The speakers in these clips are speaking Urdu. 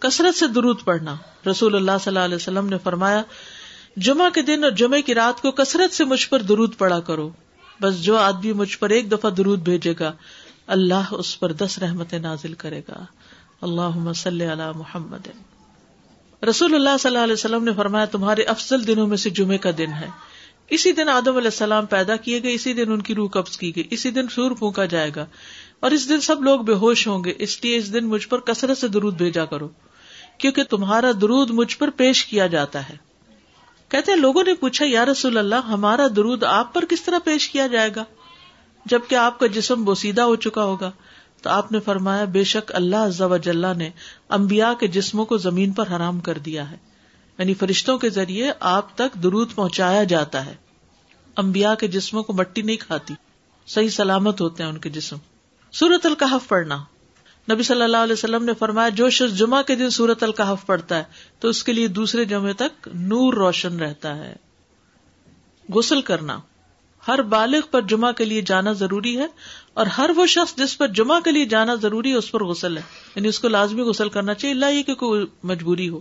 کثرت سے درود پڑھنا۔ رسول اللہ صلی اللہ علیہ وسلم نے فرمایا، جمعہ کے دن اور جمعے کی رات کو کثرت سے مجھ پر درود پڑا کرو۔ بس جو آدمی مجھ پر ایک دفعہ درود بھیجے گا، اللہ اس پر دس رحمت نازل کرے گا۔ اللہ صلی اللہ محمد۔ رسول اللہ صلی اللہ علیہ وسلم نے فرمایا، تمہارے افضل دنوں میں سے جمعے کا دن ہے۔ اسی دن آدم علیہ السلام پیدا کیے گئے، اسی دن ان کی روح قبض کی گئی، اسی دن سور پھونکا جائے گا۔ اور اس دن سب لوگ بے ہوش ہوں گے، اس لیے اس دن مجھ پر کثرت سے درود بھیجا کرو۔ کیونکہ تمہارا درود مجھ پر پیش کیا جاتا ہے۔ کہتے ہیں، لوگوں نے پوچھا، یا رسول اللہ، ہمارا درود آپ پر کس طرح پیش کیا جائے گا؟ جبکہ آپ کا جسم بوسیدہ ہو چکا ہوگا۔ تو آپ نے فرمایا، بے شک اللہ وجل نے امبیا کے جسموں کو زمین پر حرام کر دیا ہے۔ یعنی فرشتوں کے ذریعے آپ تک درود پہنچایا جاتا ہے۔ امبیا کے جسموں کو مٹی نہیں کھاتی۔ صحیح سلامت ہوتے ہیں ان کے جسم۔ سورت القحف پڑھنا۔ نبی صلی اللہ علیہ وسلم نے فرمایا، جو شخص جمعہ کے دن سورت القحف پڑھتا ہے، تو اس کے لیے دوسرے جمعے تک نور روشن رہتا ہے۔ غسل کرنا۔ ہر بالغ پر جمعہ کے لیے جانا ضروری ہے، اور ہر وہ شخص جس پر جمعہ کے لیے جانا ضروری ہے، اس پر غسل ہے۔ یعنی اس کو لازمی غسل کرنا چاہیے، اللہ یہ کہ کوئی مجبوری ہو۔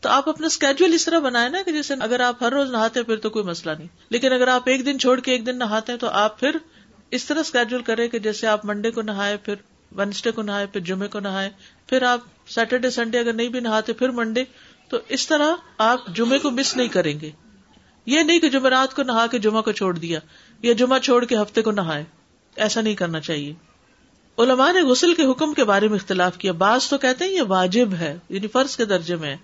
تو آپ اپنا اسکیجول اس طرح بنائے نا کہ جیسے اگر آپ ہر روز نہاتے پھر تو کوئی مسئلہ نہیں۔ لیکن اگر آپ ایک دن چھوڑ کے ایک دن نہاتے ہیں، تو آپ پھر اس طرح اسکیجول کرے کہ جیسے آپ منڈے کو نہائے، پھر وینسڈے کو نہائے، پھر جمعے کو نہائے، پھر آپ سیٹرڈے سنڈے اگر نہیں بھی نہاتے، پھر منڈے تو اس طرح آپ جمعے کو مس نہیں کریں گے۔ یہ نہیں کہ جمعرات کو نہا کے جمعہ کو چھوڑ دیا یا جمعہ چھوڑ کے ہفتے کو نہائے۔ ایسا نہیں کرنا چاہیے۔ علماء نے غسل کے حکم کے بارے میں اختلاف کیا۔ بعض تو کہتے ہیں یہ واجب ہے یعنی فرض کے درجے میں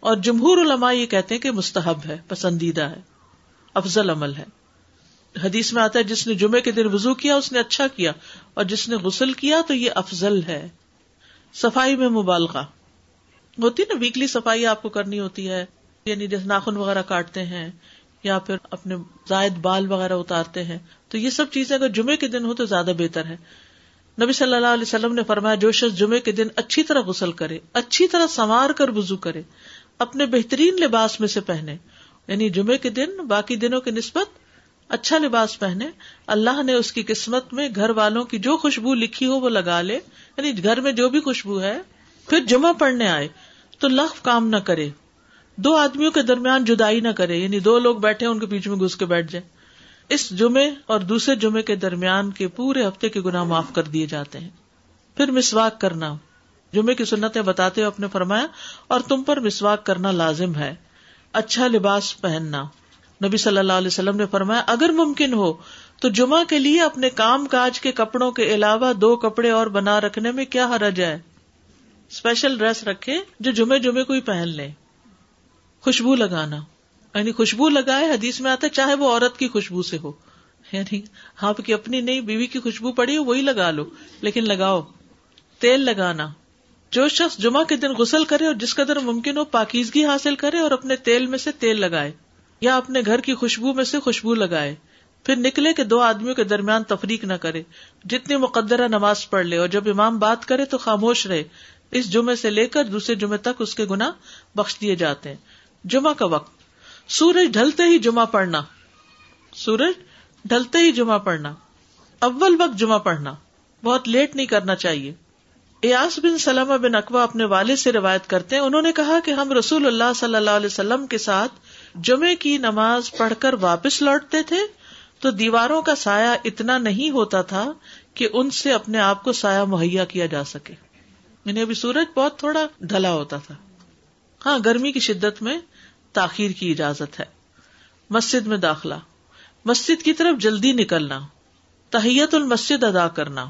اور جمہور علماء یہ کہتے ہیں کہ مستحب ہے، پسندیدہ ہے، افضل عمل ہے۔ حدیث میں آتا ہے، جس نے جمعے کے دن وضو کیا، اس نے اچھا کیا، اور جس نے غسل کیا تو یہ افضل ہے۔ صفائی میں مبالغہ۔ ہوتی نا ویکلی صفائی آپ کو کرنی ہوتی ہے یعنی جیسے ناخن وغیرہ کاٹتے ہیں، یا پھر اپنے زائد بال وغیرہ اتارتے ہیں۔ تو یہ سب چیزیں اگر جمعے کے دن ہو تو زیادہ بہتر ہے نبی صلی اللہ علیہ وسلم نے فرمایا، جو شخص جمعے کے دن اچھی طرح غسل کرے، اچھی طرح سنوار کر وزو کرے، اپنے بہترین لباس میں سے پہنے یعنی جمعے کے دن، باقی دنوں کی نسبت اچھا لباس پہنے، اللہ نے اس کی قسمت میں گھر والوں کی جو خوشبو لکھی ہو وہ لگا لے۔ یعنی گھر میں جو بھی خوشبو ہے، پھر جمعہ پڑھنے آئے تو لف کام نہ کرے۔ دو آدمیوں کے درمیان جدائی نہ کرے یعنی دو لوگ بیٹھے ان کے بیچ میں گھس کے بیٹھ جائے اس جمعے اور دوسرے جمعے کے درمیان کے پورے ہفتے کے گناہ معاف کر دیے جاتے ہیں۔ پھر مسواک کرنا۔ جمعے کی سنتیں بتاتے ہوئے اپنے فرمایا، اور تم پر مسواک کرنا لازم ہے۔ اچھا لباس پہننا۔ نبی صلی اللہ علیہ وسلم نے فرمایا، اگر ممکن ہو، تو جمعہ کے لیے اپنے کام کاج کے کپڑوں کے علاوہ دو کپڑے اور بنا رکھنے میں کیا حرج ہے؟ اسپیشل ڈریس رکھے جو جمعے جمعے کو ہی پہن لے۔ خوشبو لگانا۔ یعنی خوشبو لگائے، حدیث میں آتا ہے، چاہے وہ عورت کی خوشبو سے ہو۔ یعنی آپ کی اپنی نہیں بیوی کی خوشبو پڑی ہو، وہی لگا لو، لیکن لگاؤ۔ تیل لگانا۔ جو شخص جمعہ کے دن غسل کرے اور جس قدر ممکن ہو، پاکیزگی حاصل کرے اور اپنے تیل میں سے تیل لگائے۔ یا اپنے گھر کی خوشبو میں سے خوشبو لگائے۔ پھر نکلے کہ دو آدمیوں کے درمیان تفریق نہ کرے۔ جتنی مقدرہ نماز پڑھ لے اور جب امام بات کرے تو خاموش رہے۔ اس جمعے سے لے کر دوسرے جمعے تک اس کے گنا بخش دیے جاتے ہیں۔ جمعہ کا وقت۔ سورج ڈھلتے ہی جمعہ پڑھنا۔ سورج ڈھلتے ہی جمعہ پڑھنا۔ اول وقت جمعہ پڑھنا۔ بہت لیٹ نہیں کرنا چاہیے۔ ایاس بن سلمہ بن اقوا اپنے والد سے روایت کرتے ہیں۔ انہوں نے کہا کہ ہم رسول اللہ صلی اللہ علیہ وسلم کے ساتھ جمعے کی نماز پڑھ کر واپس لوٹتے تھے تو دیواروں کا سایہ اتنا نہیں ہوتا تھا کہ ان سے اپنے آپ کو سایہ مہیا کیا جا سکے۔ یعنی ابھی سورج بہت تھوڑا ڈھلا ہوتا تھا۔ ہاں گرمی کی شدت میں تاخیر کی اجازت ہے۔ مسجد میں داخلہ۔ مسجد کی طرف جلدی نکلنا۔ تحیت المسد ادا کرنا۔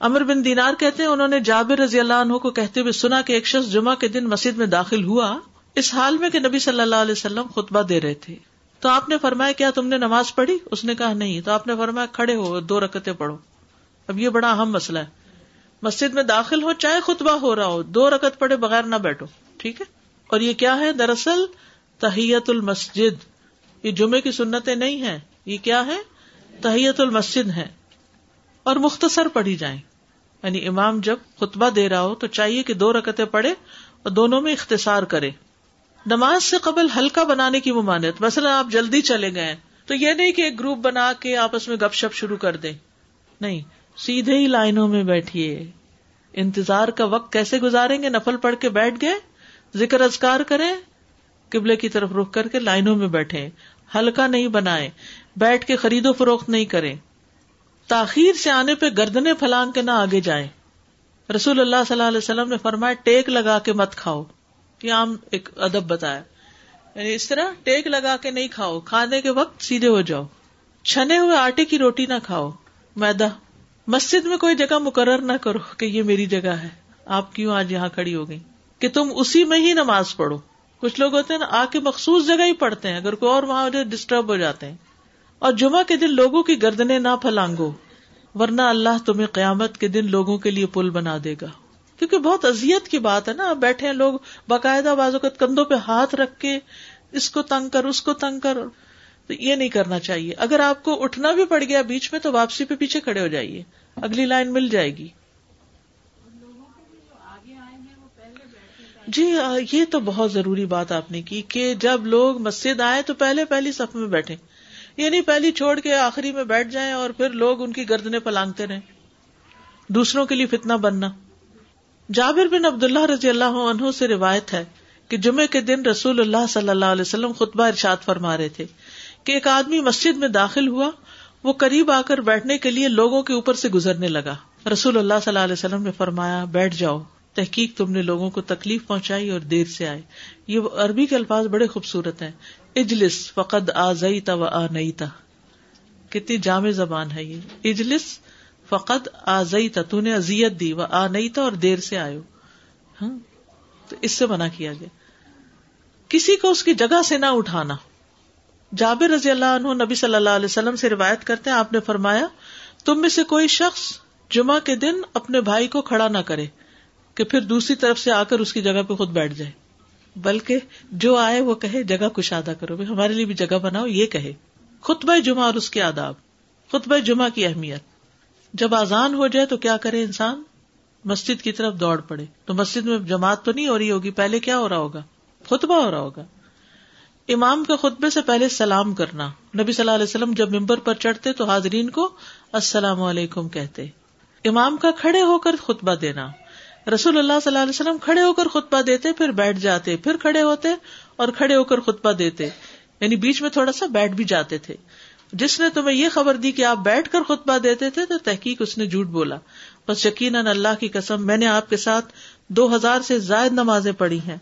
امر بن دینار کہتے ہیں، انہوں نے جابر رضی اللہ عنہ کو کہتے ہوئے سنا کہ ایک شخص جمعہ کے دن مسجد میں داخل ہوا۔ اس حال میں کہ نبی صلی اللہ علیہ وسلم خطبہ دے رہے تھے۔ تو آپ نے فرمایا، کیا تم نے نماز پڑھی؟ اس نے کہا، نہیں۔ تو آپ نے فرمایا، کھڑے ہو، دو رکتے پڑھو۔ اب یہ بڑا اہم مسئلہ ہے۔ مسجد میں داخل ہو، چاہے خطبہ ہو رہا ہو، دو رکت پڑے بغیر نہ بیٹھو، ٹھیک ہے؟ اور یہ کیا ہے؟ دراصل، تحیت المسجد۔ یہ جمعے کی سنتیں نہیں ہے یہ کیا ہے؟ تحیت المسجد ہے اور مختصر پڑھی جائیں۔ یعنی امام جب خطبہ دے رہا ہو، تو چاہیے کہ دو رکتے پڑھے اور دونوں میں اختصار کرے۔ نماز سے قبل ہلکا بنانے کی ممانت مثلا آپ جلدی چلے گئے تو یہ نہیں کہ ایک گروپ بنا کے آپس میں گپ شپ شروع کر دیں۔ نہیں، سیدھے ہی لائنوں میں بیٹھیے۔ انتظار کا وقت کیسے گزاریں گے؟ نفل پڑھ کے بیٹھ گئے، ذکر ازکار کریں، قبلے کی طرف رخ کر کے لائنوں میں بیٹھے۔ ہلکا نہیں بنائے بیٹھ کے خرید و فروخت نہیں کریں۔ تاخیر سے آنے پہ گردنے پھلانگ کے نہ آگے جائیں۔ رسول اللہ صلی اللہ علیہ وسلم نے فرمایا، ٹیک لگا کے مت کھاؤ۔ یہ عام ایک ادب بتایا۔ یعنی اس طرح ٹیک لگا کے نہیں کھاؤ، کھانے کے وقت سیدھے ہو جاؤ۔ چھنے ہوئے آٹے کی روٹی نہ کھاؤ۔ میدا مسجد میں کوئی جگہ مقرر نہ کرو کہ یہ میری جگہ ہے۔ آپ کیوں آج یہاں کھڑی ہو گئی کہ تم اسی میں ہی نماز پڑھو۔ کچھ لوگ ہوتے ہیں نا، آ کے مخصوص جگہ ہی پڑھتے ہیں۔ اگر کوئی اور وہاں ڈسٹرب ہو جاتے ہیں۔ اور جمعہ کے دن لوگوں کی گردنے نہ پھلانگو، ورنہ اللہ تمہیں قیامت کے دن لوگوں کے لیے پل بنا دے گا۔ کیونکہ بہت ازیت کی بات ہے نا بیٹھے ہیں، لوگ باقاعدہ بازو کندھوں پہ ہاتھ رکھ کے اس کو تنگ کر، اس کو تنگ کر، تو یہ نہیں کرنا چاہیے۔ اگر آپ کو اٹھنا بھی پڑ گیا بیچ میں، تو واپسی پہ پیچھے کھڑے ہو جائیے۔ اگلی لائن مل جائے گی۔ جی یہ تو بہت ضروری بات آپ نے کی کہ جب لوگ مسجد آئے تو پہلے پہلی صف میں بیٹھے یعنی پہلی چھوڑ کے آخری میں بیٹھ جائیں اور پھر لوگ ان کی گردنے پلانگتے رہیں۔ دوسروں کے لیے فتنا بننا۔ جابر بن عبد اللہ رضی اللہ عنہ سے روایت ہے کہ جمعے کے دن رسول اللہ صلی اللہ علیہ وسلم خطبہ ارشاد فرما رہے تھے کہ ایک آدمی مسجد میں داخل ہوا، وہ قریب آ کر بیٹھنے کے لیے لوگوں کے اوپر سے گزرنے لگا۔ رسول اللہ صلی اللہ علیہ وسلم نے فرمایا، بیٹھ جاؤ، تحقیق تم نے لوگوں کو تکلیف پہنچائی اور دیر سے آئے۔ یہ عربی کے الفاظ بڑے خوبصورت ہیں۔ اجلس، فقد آ زئی و آ نئی تا کتنی جامع زبان ہے یہ۔ اجلس فقد آ زئی تو نے ازیت دی و آ نئی تا اور دیر سے آئے ہاں؟ تو اس سے منع کیا گیا۔ کسی کو اس کی جگہ سے نہ اٹھانا۔ جابر رضی اللہ عنہ نبی صلی اللہ علیہ وسلم سے روایت کرتے ہیں، آپ نے فرمایا، تم میں سے کوئی شخص جمعہ کے دن اپنے بھائی کو کھڑا نہ کرے، کہ پھر دوسری طرف سے آ کر اس کی جگہ پہ خود بیٹھ جائے۔ بلکہ جو آئے وہ کہے، جگہ کشادہ کرو۔ ہمارے لیے بھی جگہ بناؤ، یہ کہے۔ خطبہ جمعہ اور اس کے آداب۔ خطبہ جمعہ کی اہمیت۔ جب آزان ہو جائے تو کیا کرے انسان؟ مسجد کی طرف دوڑ پڑے۔ تو مسجد میں جماعت تو نہیں ہو رہی ہوگی، پہلے کیا ہو رہا ہوگا؟ خطبہ ہو رہا ہوگا۔ امام کے خطبے سے پہلے سلام کرنا۔ نبی صلی اللہ علیہ وسلم جب ممبر پر چڑھتے تو حاضرین کو السلام علیکم کہتے۔ امام کا کھڑے ہو کر خطبہ دینا۔ رسول اللہ صلی اللہ علیہ وسلم کھڑے ہو کر خطبہ دیتے، پھر بیٹھ جاتے، پھر کھڑے ہوتے اور کھڑے ہو کر خطبہ دیتے۔ یعنی بیچ میں تھوڑا سا بیٹھ بھی جاتے تھے۔ جس نے تمہیں یہ خبر دی کہ آپ بیٹھ کر خطبہ دیتے تھے تو تحقیق اس نے جھوٹ بولا۔ بس یقیناً اللہ کی قسم، میں نے آپ کے ساتھ دو ہزار سے زائد نمازیں پڑھی ہیں۔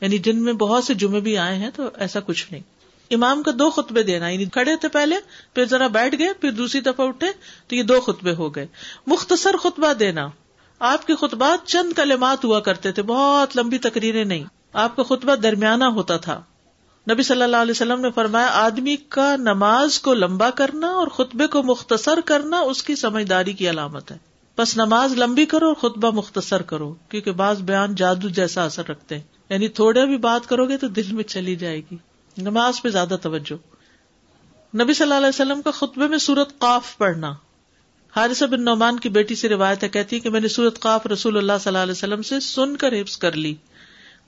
یعنی جن میں بہت سے جمعے بھی آئے ہیں تو ایسا کچھ نہیں۔ امام کا دو خطبے دینا یعنی کھڑے تھے پہلے، پھر ذرا بیٹھ گئے، پھر دوسری دفعہ اٹھے، تو یہ دو خطبے ہو گئے۔ مختصر خطبہ دینا۔ آپ کے خطبات چند کلمات ہوا کرتے تھے، بہت لمبی تقریریں نہیں۔ آپ کا خطبہ درمیانہ ہوتا تھا۔ نبی صلی اللہ علیہ وسلم نے فرمایا، آدمی کا نماز کو لمبا کرنا اور خطبے کو مختصر کرنا اس کی سمجھداری کی علامت ہے۔ بس نماز لمبی کرو اور خطبہ مختصر کرو، کیونکہ بعض بیان جادو جیسا اثر رکھتے ہیں۔ یعنی تھوڑے بھی بات کرو گے تو دل میں چلی جائے گی۔ نماز پہ زیادہ توجہ۔ نبی صلی اللہ علیہ وسلم کا خطبے میں سورت قاف پڑھنا۔ حارث بن نعمان کی بیٹی سے روایت ہے، کہتی کہ میں نے سورت قاف رسول اللہ صلی اللہ علیہ وسلم سے سن کر حفظ کر لی۔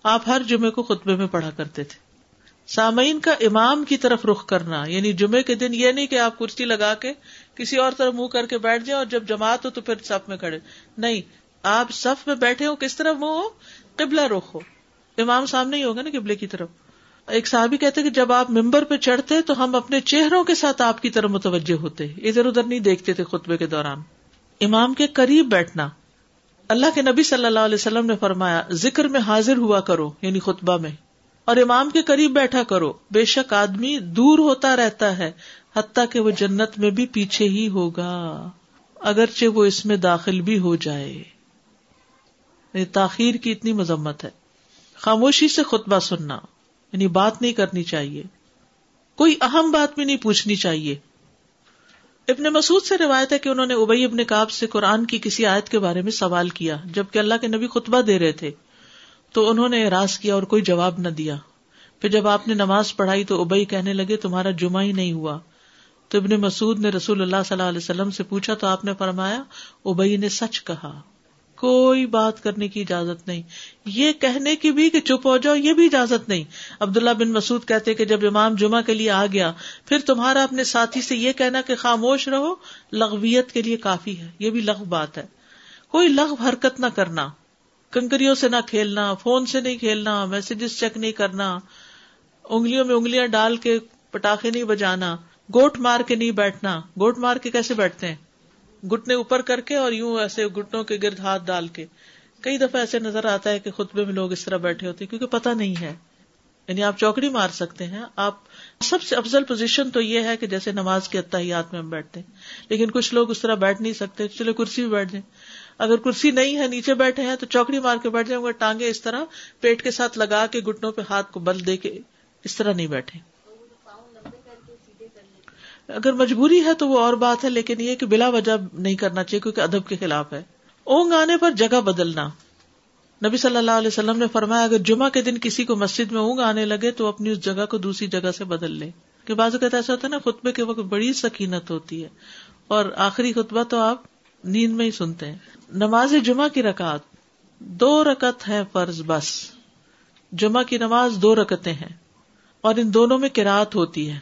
آپ ہر جمعے کو خطبے میں پڑھا کرتے تھے۔ سامعین کا امام کی طرف رخ کرنا یعنی جمعے کے دن یہ نہیں کہ آپ کرسی لگا کے کسی اور طرف منہ کر کے بیٹھ جائیں اور جب جماعت ہو تو پھر صف میں کھڑے۔ نہیں، آپ صف میں بیٹھے ہو کس طرف منہ ہو؟ قبلہ رخ ہو۔ امام سامنے ہی ہوگا نا قبلے کی طرف۔ ایک صاحب کہتے کہ جب آپ ممبر پہ چڑھتے تو ہم اپنے چہروں کے ساتھ آپ کی طرف متوجہ ہوتے۔ ادھر ادھر نہیں دیکھتے تھے خطبے کے دوران۔ امام کے قریب بیٹھنا۔ اللہ کے نبی صلی اللہ علیہ وسلم نے فرمایا، ذکر میں حاضر ہوا کرو یعنی خطبہ میں۔ اور امام کے قریب بیٹھا کرو۔ بے شک آدمی دور ہوتا رہتا ہے، حتیٰ کہ وہ جنت میں بھی پیچھے ہی ہوگا۔ اگرچہ وہ اس میں داخل بھی ہو جائے۔ تاخیر کی اتنی مذمت ہے۔ خاموشی سے خطبہ سننا یعنی بات نہیں کرنی چاہیے۔ کوئی اہم بات بھی نہیں پوچھنی چاہیے۔ ابن مسعود سے روایت ہے کہ انہوں نے ابئی ابن کاب سے قرآن کی کسی آیت کے بارے میں سوال کیا، جبکہ اللہ کے نبی خطبہ دے رہے تھے۔ تو انہوں نے اراض کیا اور کوئی جواب نہ دیا۔ پھر جب آپ نے نماز پڑھائی تو ابئی کہنے لگے، تمہارا جمعہ ہی نہیں ہوا۔ تو ابن مسعود نے رسول اللہ صلی اللہ علیہ وسلم سے پوچھا تو آپ نے فرمایا، ابئی نے سچ کہا، کوئی بات کرنے کی اجازت نہیں۔ یہ کہنے کی بھی کہ چپ ہو جاؤ، یہ بھی اجازت نہیں۔ عبداللہ بن مسعود کہتے کہ جب امام جمعہ کے لیے آ گیا، پھر تمہارا اپنے ساتھی سے یہ کہنا کہ خاموش رہو، لغویت کے لیے کافی ہے، یہ بھی لغ بات ہے۔ کوئی لغ حرکت نہ کرنا۔ کنکریوں سے نہ کھیلنا، فون سے نہیں کھیلنا میسجز چیک نہیں کرنا، انگلیوں میں انگلیاں ڈال کے پٹاخے نہیں بجانا، گوٹ مار کے نہیں بیٹھنا۔ گوٹ مار کے کیسے بیٹھتے ہیں؟ گٹنے اوپر کر کے اور یوں ایسے گٹنوں کے گرد ہاتھ ڈال کے۔ کئی دفعہ ایسے نظر آتا ہے کہ خطبے میں لوگ اس طرح بیٹھے ہوتے کیونکہ پتا نہیں ہے۔ یعنی آپ چوکڑی مار سکتے ہیں۔ آپ، سب سے افضل پوزیشن تو یہ ہے کہ جیسے نماز کے اتحیات میں ہم بیٹھتے ہیں۔ لیکن کچھ لوگ اس طرح بیٹھ نہیں سکتے چلے کرسی بھی بیٹھ جائیں۔ اگر کرسی نہیں ہے، نیچے بیٹھے ہیں تو چوکڑی مار کے بیٹھ جائیں ٹانگے اس طرح پیٹ کے ساتھ لگا کے گٹنوں پہ ہاتھ کو بل دے کے اس طرح نہیں بیٹھے۔ اگر مجبوری ہے تو وہ اور بات ہے، لیکن یہ کہ بلا وجہ نہیں کرنا چاہیے، کیونکہ ادب کے خلاف ہے۔ اونگ آنے پر جگہ بدلنا۔ نبی صلی اللہ علیہ وسلم نے فرمایا، اگر جمعہ کے دن کسی کو مسجد میں اونگ آنے لگے تو اپنی اس جگہ کو دوسری جگہ سے بدل لے۔ کہ بعض اوقات ایسا ہوتا ہے نا، خطبے کے وقت بڑی سکینت ہوتی ہے۔ اور آخری خطبہ تو آپ نیند میں ہی سنتے ہیں۔ نماز جمعہ کی رکعت، دو رکت ہے فرض بس۔ جمعہ کی نماز دو رکتیں ہیں اور ان دونوں میں کراط ہوتی ہے۔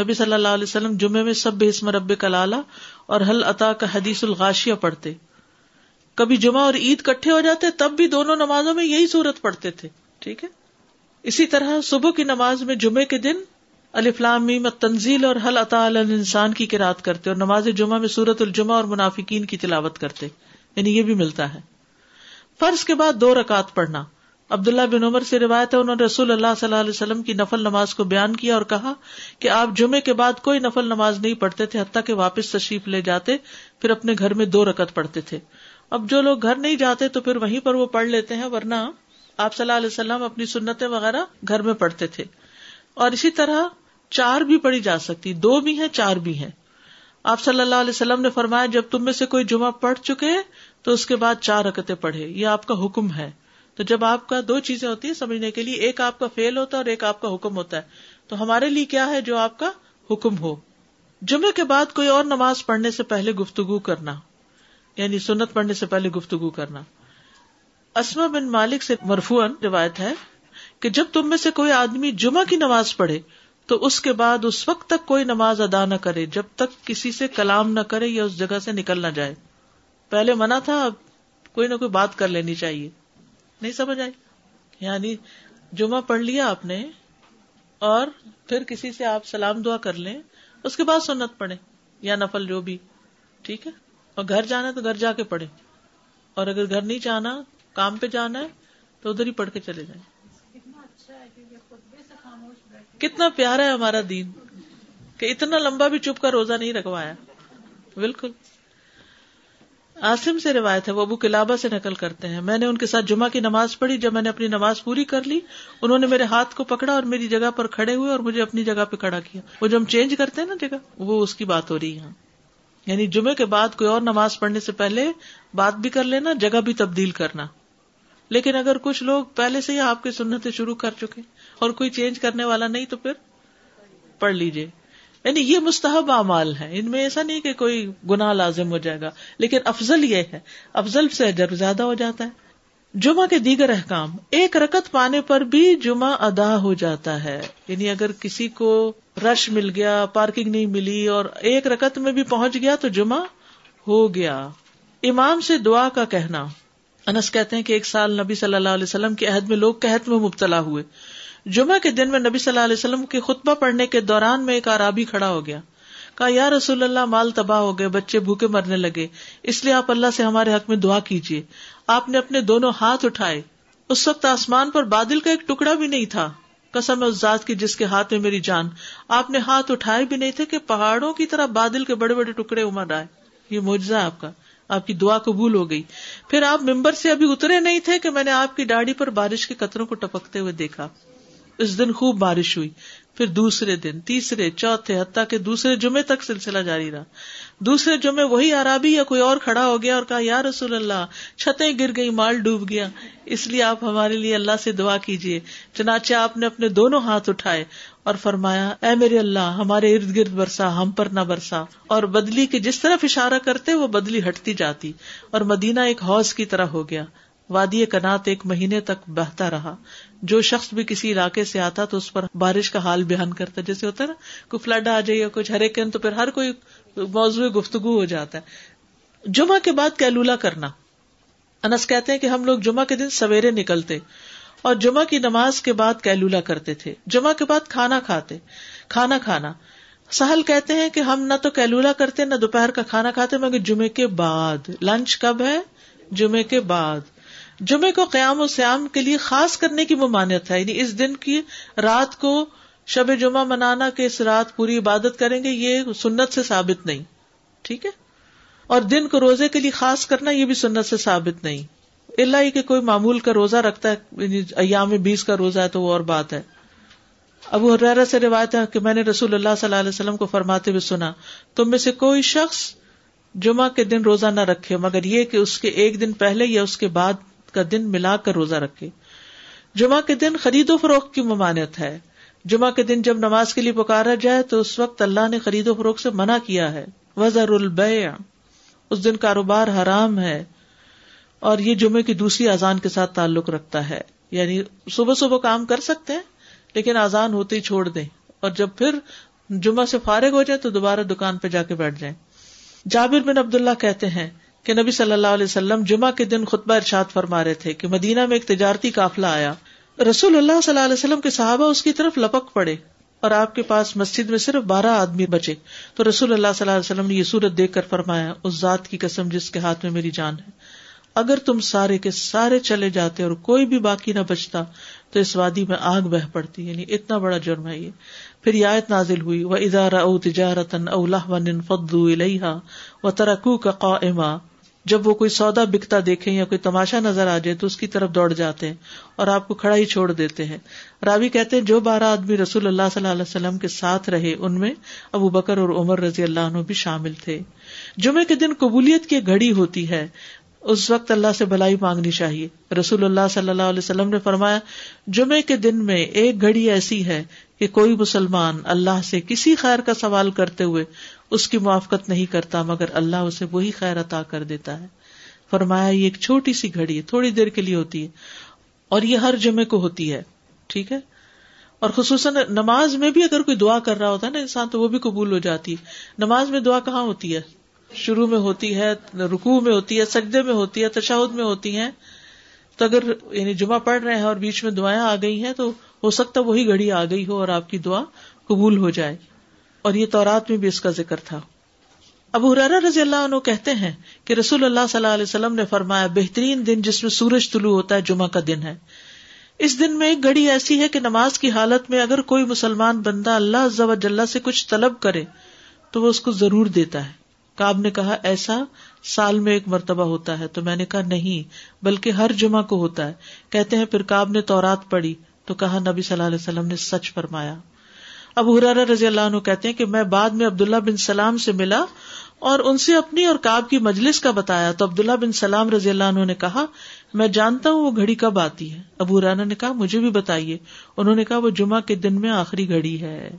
نبی صلی اللہ علیہ وسلم جمعے میں سب اسم رب کلالا اور حل عطا کا حدیث الغاشیہ پڑھتے۔ کبھی جمعہ اور عید کٹھے ہو جاتے تب بھی دونوں نمازوں میں یہی صورت پڑھتے تھے۔ ٹھیک ہے؟ اسی طرح صبح کی نماز میں جمعے کے دن الفلام تنزیل اور حل عطا انسان کی کراط کرتے اور نماز جمعہ میں سورت الجمہ اور منافقین کی تلاوت کرتے۔ یعنی یہ بھی ملتا ہے۔ فرض کے بعد دو رکعت پڑھنا۔ عبداللہ بن عمر سے روایت ہے، انہوں نے رسول اللہ صلی اللہ علیہ وسلم کی نفل نماز کو بیان کیا اور کہا کہ آپ جمعے کے بعد کوئی نفل نماز نہیں پڑھتے تھے، حتیٰ کہ واپس تشریف لے جاتے، پھر اپنے گھر میں دو رکت پڑھتے تھے۔ اب جو لوگ گھر نہیں جاتے تو پھر وہیں پر وہ پڑھ لیتے ہیں، ورنہ آپ صلی اللہ علیہ وسلم اپنی سنتیں وغیرہ گھر میں پڑھتے تھے۔ اور اسی طرح چار بھی پڑھی جا سکتی، دو بھی ہیں، چار بھی ہیں۔ آپ صلی اللہ علیہ وسلم نے فرمایا، جب تم میں سے کوئی جمعہ پڑھ چکے، تو اس کے بعد چار رکتیں پڑھے، یہ آپ کا حکم ہے۔ تو جب آپ کا دو چیزیں ہوتی ہیں سمجھنے کے لیے، ایک آپ کا فیل ہوتا ہے اور ایک آپ کا حکم ہوتا ہے۔ تو ہمارے لیے کیا ہے جو آپ کا حکم ہو؟ جمعے کے بعد کوئی اور نماز پڑھنے سے پہلے گفتگو کرنا یعنی سنت پڑھنے سے پہلے گفتگو کرنا۔ اسما بن مالک سے مرفون روایت ہے کہ جب تم میں سے کوئی آدمی جمعہ کی نماز پڑھے، تو اس کے بعد اس وقت تک کوئی نماز ادا نہ کرے، جب تک کسی سے کلام نہ کرے یا اس جگہ سے نکل نہ جائے۔ پہلے منع تھا، اب کوئی نہ کوئی بات کر لینی چاہیے۔ نہیں سمجھ آئی؟ یعنی جمعہ پڑھ لیا آپ نے اور پھر کسی سے آپ سلام دعا کر لیں، اس کے بعد سنت پڑھے یا نفل جو بھی، ٹھیک ہے؟ اور گھر جانا ہے تو گھر جا کے پڑھے اور اگر گھر نہیں جانا، کام پہ جانا ہے، تو ادھر ہی پڑھ کے چلے جائیں۔ کتنا پیارا ہے ہمارا دین کہ اتنا لمبا بھی چپ کر روزہ نہیں رکھوایا۔ بالکل۔ آسم سے روایت ہے، وہ ابو کلابا سے نقل کرتے ہیں۔ میں نے ان کے ساتھ جمعہ کی نماز پڑھی، جب میں نے اپنی نماز پوری کر لی، انہوں نے میرے ہاتھ کو پکڑا اور میری جگہ پر کھڑے ہوئے اور مجھے اپنی جگہ پہ کھڑا کیا۔ وہ جو ہم چینج کرتے ہیں نا جگہ، وہ اس کی بات ہو رہی ہے۔ یعنی جمعے کے بعد کوئی اور نماز پڑھنے سے پہلے بات بھی کر لینا، جگہ بھی تبدیل کرنا۔ لیکن اگر کچھ لوگ پہلے سے ہی آپ کی سنتیں شروع کر چکے اور کوئی چینج کرنے والا نہیں تو پھر پڑھ لیجیے یعنی یہ مستحب اعمال ہے ان میں ایسا نہیں کہ کوئی گنا لازم ہو جائے گا۔ لیکن افضل یہ ہے، افضل سے اجر زیادہ ہو جاتا ہے۔ جمعہ کے دیگر احکام، ایک رکت پانے پر بھی جمعہ ادا ہو جاتا ہے۔ یعنی اگر کسی کو رش مل گیا، پارکنگ نہیں ملی اور ایک رکت میں بھی پہنچ گیا تو جمعہ ہو گیا۔ امام سے دعا کا کہنا۔ انس کہتے ہیں کہ ایک سال نبی صلی اللہ علیہ وسلم کے عہد میں لوگ قحط میں مبتلا ہوئے۔ جمعہ کے دن میں نبی صلی اللہ علیہ وسلم کے خطبہ پڑھنے کے دوران میں ایک عرابی کھڑا ہو گیا۔ کہا، یا رسول اللہ، مال تباہ ہو گئے، بچے بھوکے مرنے لگے، اس لیے آپ اللہ سے ہمارے حق میں دعا کیجیے آپ نے اپنے دونوں ہاتھ اٹھائے۔ اس وقت آسمان پر بادل کا ایک ٹکڑا بھی نہیں تھا۔ کسم اس ذات کی جس کے ہاتھ میں میری جان۔ آپ نے ہاتھ اٹھائے بھی نہیں تھے کہ پہاڑوں کی طرح بادل کے بڑے بڑے ٹکڑے امر آئے۔ یہ موجزہ آپ کا۔ آپ کی دعا قبول ہو گئی۔ پھر آپ ممبر سے ابھی اترے نہیں تھے کہ میں نے آپ کی ڈاڑی پر بارش کے قطروں کو ٹپکتے ہوئے دیکھا۔ اس دن خوب بارش ہوئی۔ پھر دوسرے دن، تیسرے، چوتھے، حتیٰ کہ دوسرے جمعے تک سلسلہ جاری رہا۔ دوسرے جمعے وہی عرابی یا کوئی اور کھڑا ہو گیا اور کہا، یا رسول اللہ، چھتیں گر گئی مال ڈوب گیا۔ اس لیے آپ ہمارے لیے اللہ سے دعا کیجیے چنانچہ آپ نے اپنے دونوں ہاتھ اٹھائے۔ اور فرمایا، اے میرے اللہ، ہمارے ارد گرد برسا، ہم پر نہ برسا۔ اور بدلی کے جس طرف اشارہ کرتے وہ بدلی ہٹتی جاتی اور مدینہ ایک حوض کی طرح ہو گیا۔ وادی کنات ایک مہینے تک بہتا رہا۔ جو شخص بھی کسی علاقے سے آتا تو اس پر بارش کا حال بیان کرتا۔ جیسے ہوتا ہے نا، کوئی فلڈ آ جائے یا کچھ ہریکن تو پھر ہر کوئی موضوع گفتگو ہو جاتا ہے۔ جمعہ کے بعد کیلولا کرنا۔ انس کہتے ہیں کہ ہم لوگ جمعہ کے دن سویرے نکلتے۔ اور جمعہ کی نماز کے بعد کیلولا کرتے تھے۔ جمعہ کے بعد کھانا کھاتے، کھانا کھانا۔ سہل کہتے ہیں کہ ہم نہ تو کیلولا کرتے، نہ دوپہر کا کھانا کھاتے، مگر جمعے کے بعد۔ لنچ کب ہے؟ جمعے کے بعد۔ جمعے کو قیام و سیام کے لیے خاص کرنے کی ممانعت ہے یعنی اس دن کی رات کو شب جمعہ منانا کہ اس رات پوری عبادت کریں گے، یہ سنت سے ثابت نہیں۔ ٹھیک ہے؟ اور دن کو روزے کے لیے خاص کرنا، یہ بھی سنت سے ثابت نہیں۔ اللہ ہی کہ کوئی معمول کا روزہ رکھتا ہے یعنی ایام بیس کا روزہ ہے تو وہ اور بات ہے۔ ابو حرارہ سے روایت ہے کہ میں نے رسول اللہ صلی اللہ علیہ وسلم کو فرماتے ہوئے سنا، تم میں سے کوئی شخص جمعہ کے دن روزہ نہ رکھے، مگر یہ کہ اس کے ایک دن پہلے یا اس کے بعد کا دن ملا کر روزہ رکھے۔ جمعہ کے دن خرید و فروخت کی ممانعت ہے۔ جمعہ کے دن جب نماز کے لیے پکارا جائے تو اس وقت اللہ نے خرید و فروخت سے منع کیا ہے۔ وزر البیع اس دن کاروبار حرام ہے۔ اور یہ جمعے کی دوسری اذان کے ساتھ تعلق رکھتا ہے۔ یعنی صبح صبح کام کر سکتے ہیں، لیکن آزان ہوتے ہی چھوڑ دیں۔ اور جب پھر جمعہ سے فارغ ہو جائے تو دوبارہ دکان پہ جا کے بیٹھ جائیں۔ جابر بن عبد اللہ کہتے ہیں کہ نبی صلی اللہ علیہ وسلم جمعہ کے دن خطبہ ارشاد فرما رہے تھے کہ مدینہ میں ایک تجارتی قافلہ آیا۔ رسول اللہ صلی اللہ علیہ وسلم کے صحابہ اس کی طرف لپک پڑے اور آپ کے پاس مسجد میں صرف بارہ آدمی بچے۔ تو رسول اللہ صلی اللہ علیہ وسلم نے یہ صورت دیکھ کر فرمایا، اس ذات کی قسم جس کے ہاتھ میں میری جان ہے۔ اگر تم سارے کے سارے چلے جاتے اور کوئی بھی باقی نہ بچتا، تو اس وادی میں آگ بہ پڑتی یعنی اتنا بڑا جرم ہے یہ۔ پھر یہ آیت نازل ہوئی وہ ادارہ او تجارت اولاح فدو الحا و ترکو کا قائمہ جب وہ کوئی سودا بکتا دیکھیں یا کوئی تماشا نظر آ جائے، تو اس کی طرف دوڑ جاتے ہیں اور آپ کو کھڑا ہی چھوڑ دیتے ہیں۔ راوی کہتے ہیں، جو بارہ آدمی رسول اللہ صلی اللہ علیہ وسلم کے ساتھ رہے، ان میں ابو بکر اور عمر رضی اللہ عنہ بھی شامل تھے۔ جمعے کے دن قبولیت کی گھڑی ہوتی ہے۔ اس وقت اللہ سے بھلائی مانگنی چاہیے۔ رسول اللہ صلی اللہ علیہ وسلم نے فرمایا، جمعے کے دن میں ایک گھڑی ایسی ہے کہ کوئی مسلمان اللہ سے کسی خیر کا سوال کرتے ہوئے اس کی موافقت نہیں کرتا، مگر اللہ اسے وہی خیر عطا کر دیتا ہے۔ فرمایا، یہ ایک چھوٹی سی گھڑی ہے، تھوڑی دیر کے لیے ہوتی ہے اور یہ ہر جمعے کو ہوتی ہے، ٹھیک ہے؟ اور خصوصاً نماز میں بھی اگر کوئی دعا کر رہا ہوتا ہے نا انسان، تو وہ بھی قبول ہو جاتی ہے۔ نماز میں دعا کہاں ہوتی ہے؟ شروع میں ہوتی ہے، رکوع میں ہوتی ہے، سجدے میں ہوتی ہے، تشہد میں ہوتی ہیں۔ تو اگر یعنی جمعہ پڑھ رہے ہیں اور بیچ میں دعائیں آ گئی ہیں تو ہو سکتا وہی گھڑی آ گئی ہو اور آپ کی دعا قبول ہو جائے۔ اور یہ تورات میں بھی اس کا ذکر تھا۔ ابو حرارا رضی اللہ عنہ کہتے ہیں کہ رسول اللہ صلی اللہ علیہ وسلم نے فرمایا، بہترین دن جس میں سورج طلوع ہوتا ہے جمعہ کا دن ہے۔ اس دن میں ایک گھڑی ایسی ہے کہ نماز کی حالت میں اگر کوئی مسلمان بندہ اللہ جل سے کچھ طلب کرے تو وہ اس کو ضرور دیتا ہے۔ کاب نے کہا ایسا سال میں ایک مرتبہ ہوتا ہے تو میں نے کہا نہیں، بلکہ ہر جمعہ کو ہوتا ہے۔ کہتے ہیں پھر کاب نے تورات پڑھی تو کہا نبی صلی اللہ علیہ وسلم نے سچ فرمایا۔ اب حرار رضی اللہ عنہ کہتے ہیں کہ میں بعد میں عبداللہ بن سلام سے ملا اور ان سے اپنی اور کاب کی مجلس کا بتایا۔ تو عبداللہ بن سلام رضی اللہ عنہ نے کہا، میں جانتا ہوں وہ گھڑی کب آتی ہے۔ ابو رانا نے کہا، مجھے بھی بتائیے۔ انہوں نے کہا، وہ جمعہ کے دن میں آخری گھڑی ہے۔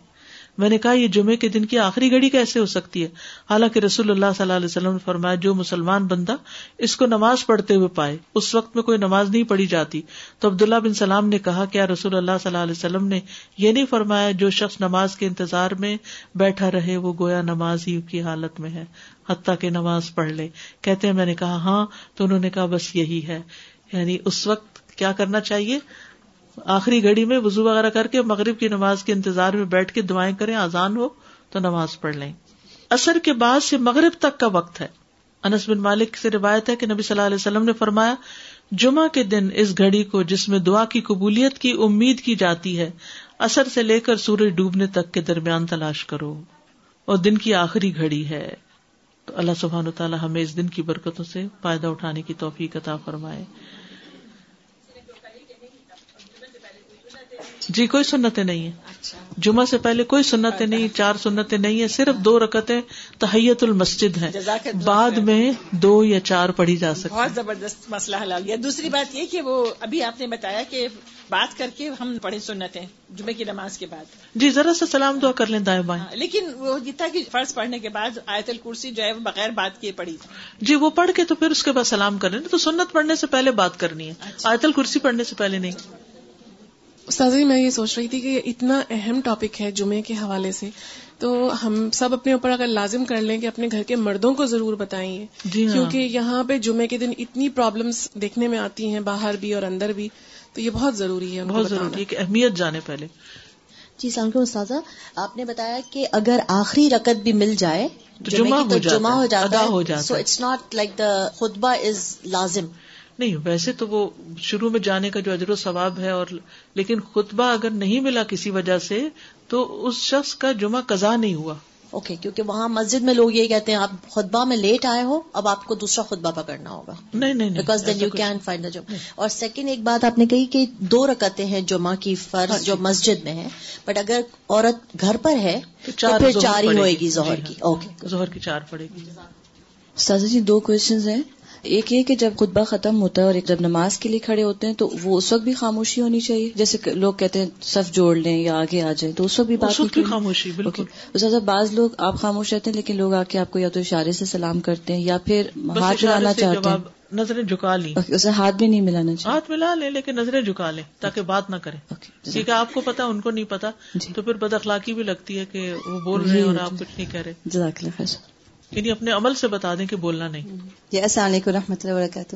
میں نے کہا یہ جمعے کے دن کی آخری گھڑی کیسے ہو سکتی ہے؟ حالانکہ رسول اللہ صلی اللہ علیہ وسلم نے فرمایا، جو مسلمان بندہ اس کو نماز پڑھتے ہوئے پائے، اس وقت میں کوئی نماز نہیں پڑھی جاتی۔ تو عبداللہ بن سلام نے کہا کیا رسول اللہ صلی اللہ علیہ وسلم نے یہ نہیں فرمایا، جو شخص نماز کے انتظار میں بیٹھا رہے، وہ گویا نماز ہی کی حالت میں ہے، حتیٰ کہ نماز پڑھ لے۔ کہتے ہیں، میں نے کہا ہاں۔ تو انہوں نے کہا، بس یہی ہے۔ یعنی اس وقت کیا کرنا چاہیے؟ آخری گھڑی میں وزو وغیرہ کر کے مغرب کی نماز کے انتظار میں بیٹھ کے دعائیں کریں آزان ہو تو نماز پڑھ لیں۔ اثر کے بعد سے مغرب تک کا وقت ہے۔ انس بن مالک سے روایت ہے کہ نبی صلی اللہ علیہ وسلم نے فرمایا، جمعہ کے دن اس گھڑی کو جس میں دعا کی قبولیت کی امید کی جاتی ہے اثر سے لے کر سورج ڈوبنے تک کے درمیان تلاش کرو۔ اور دن کی آخری گھڑی ہے۔ تو اللہ سبحان و تعالیٰ ہمیں اس دن کی برکتوں سے فائدہ اٹھانے کی توفیق عطا فرمائے۔ جی کوئی سنتیں نہیں اچھا۔ جمعہ سے پہلے کوئی سنتیں نہیں چار سنتیں نہیں ہے صرف دو رکتیں تحیت المسجد ہے بعد میں دو یا چار پڑھی جا سکتی۔ بہت زبردست مسئلہ حلال گیا۔ دوسری بات یہ کہ وہ ابھی آپ نے بتایا کہ بات کر کے ہم پڑھے سنتیں جمعے کی نماز کے بعد۔ جی ذرا سا سلام دعا کر لیں دائیں بائیں۔ ہاں، لیکن وہ جتنا کہ فرض پڑھنے کے بعد آیت الکرسی جو ہے وہ بغیر بات کیے پڑھی جی وہ پڑھ کے تو پھر اس کے بعد سلام کریں تو سنت پڑھنے سے پہلے بات کرنی ہے۔ اچھا۔ آیت الکرسی پڑھنے سے پہلے نہیں۔ استاذ جی میں یہ سوچ رہی تھی کہ اتنا اہم ٹاپک ہے جمعے کے حوالے سے تو ہم سب اپنے اوپر اگر لازم کر لیں کہ اپنے گھر کے مردوں کو ضرور بتائیں جی ہاں۔ کیونکہ یہاں پہ جمعے کے دن اتنی پرابلمس دیکھنے میں آتی ہیں باہر بھی اور اندر بھی تو یہ بہت ضروری ہے ان کو بہت بتانا۔ ضروری ہے کہ اہمیت جانے پہلے۔ جی السلام علیکم استاذہ۔ آپ نے بتایا کہ اگر آخری رکت بھی مل جائے تو جمعہ ہو جاتا ہے، so. It's not like the خطبہ از لازم۔ نہیں ویسے تو وہ شروع میں جانے کا جو اجر و ثواب ہے اور لیکن خطبہ اگر نہیں ملا کسی وجہ سے تو اس شخص کا جمعہ قضا نہیں ہوا۔ اوکے کیونکہ وہاں مسجد میں لوگ یہی کہتے ہیں آپ خطبہ میں لیٹ آئے ہو اب آپ کو دوسرا خطبہ پکڑنا ہوگا۔ نہیں نہیں because then you can find the جمع اور سیکنڈ ایک بات آپ نے کہی کہ دو رکعتیں ہیں جمعہ کی ہاں فرض جی۔ جو مسجد میں ہے بٹ اگر عورت گھر پر ہے تو پھر چار ہی ہوئے گی گی ظہر جی کی۔ ہاں۔ اوکے ظہر کی چار پڑے گی۔ سازا جی دو کوشچنز ہیں۔ ایک یہ کہ جب خطبہ ختم ہوتا ہے اور ایک جب نماز کے لیے کھڑے ہوتے ہیں تو وہ اس وقت بھی خاموشی ہونی چاہیے۔ جیسے لوگ کہتے ہیں صف جوڑ لیں یا آگے آ جائیں تو اس وقت بھی بات کی؟ خاموشی بالکل۔ استاذہ بعض لوگ آپ خاموش رہتے ہیں لیکن لوگ آ کے آپ کو یا تو اشارے سے سلام کرتے ہیں یا پھر ہاتھ ملانا چاہتے ہیں۔ نظریں جھکا لیں۔ اسے ہاتھ بھی نہیں ملانا چاہیے۔ ہاتھ ملا لیں لیکن نظریں جھکا لیں تاکہ بات نہ کریں۔ جزاک- کیونکہ آپ کو پتا ان کو نہیں پتا جی۔ تو پھر بد اخلاقی بھی لگتی ہے کہ وہ بول رہے ہیں اور آپ کچھ نہیں کہہ رہے۔ جزاک اللہ خیر۔ یعنی اپنے عمل سے بتا دیں کہ بولنا نہیں۔ جی السلام علیکم رحمۃ اللہ وبرکاتہ۔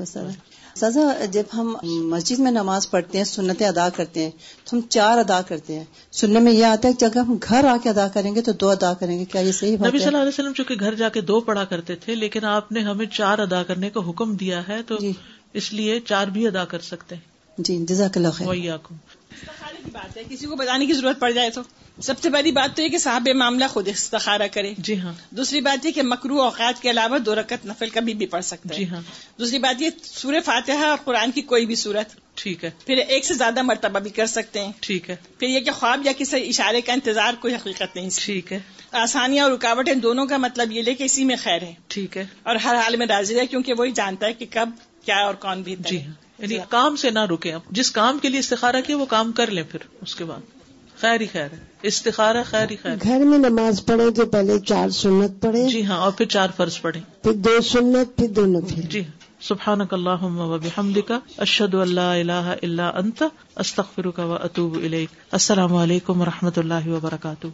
سازا جب ہم مسجد میں نماز پڑھتے ہیں سنتیں ادا کرتے ہیں تو ہم چار ادا کرتے ہیں۔ سننے میں یہ آتا ہے کہ اگر ہم گھر آ کے ادا کریں گے تو دو ادا کریں گے۔ کیا یہ صحیح نبی صلی اللہ علیہ وسلم چونکہ گھر جا کے دو پڑھا کرتے تھے لیکن آپ نے ہمیں چار ادا کرنے کا حکم دیا ہے تو جی۔ اس لیے چار بھی ادا کر سکتے ہیں۔ جی جزاک اللہ خیر۔ استخارے کی بات ہے کسی کو بتانے کی ضرورت پڑ جائے تو۔ سب سے پہلی بات تو یہ کہ صاحب معاملہ خود استخارہ کرے۔ جی ہاں۔ دوسری بات یہ کہ مکرو اوقات کے علاوہ دو رکعت نفل کبھی بھی پڑھ سکتا ہے۔ جی ہاں۔ دوسری بات یہ سورہ فاتحہ اور قرآن کی کوئی بھی صورت۔ ٹھیک ہے۔ پھر ایک سے زیادہ مرتبہ بھی کر سکتے ہیں۔ ٹھیک ہے۔ پھر یہ کہ خواب یا کسی اشارے کا انتظار کوئی حقیقت نہیں ٹھیک ہے۔ آسانیاں اور رکاوٹیں دونوں کا مطلب یہ لے کہ اسی میں خیر ہے۔ ٹھیک ہے۔ اور ہر حال میں راضی ہے کیونکہ وہی جانتا ہے کہ کب کیا اور کون بھی جی ہاں۔ یعنی کام سے نہ رکے جس کام کے لیے استخارہ کیا وہ کام کر لیں پھر اس کے بعد۔ خیر ہی خیر ہے۔ استخارہ خیر ہی خیر گھر میں نماز پڑھے تو پہلے چار سنت پڑھے جی ہاں اور پھر چار فرض پڑھیں۔ پھر دو سنت پھر دو نفل۔ جی سبحانک اللہم و بحمدک اشہد ان لا الہ الا انت استغفرک و اتوب الیک۔ السلام علیکم و رحمۃ اللہ وبرکاتہ۔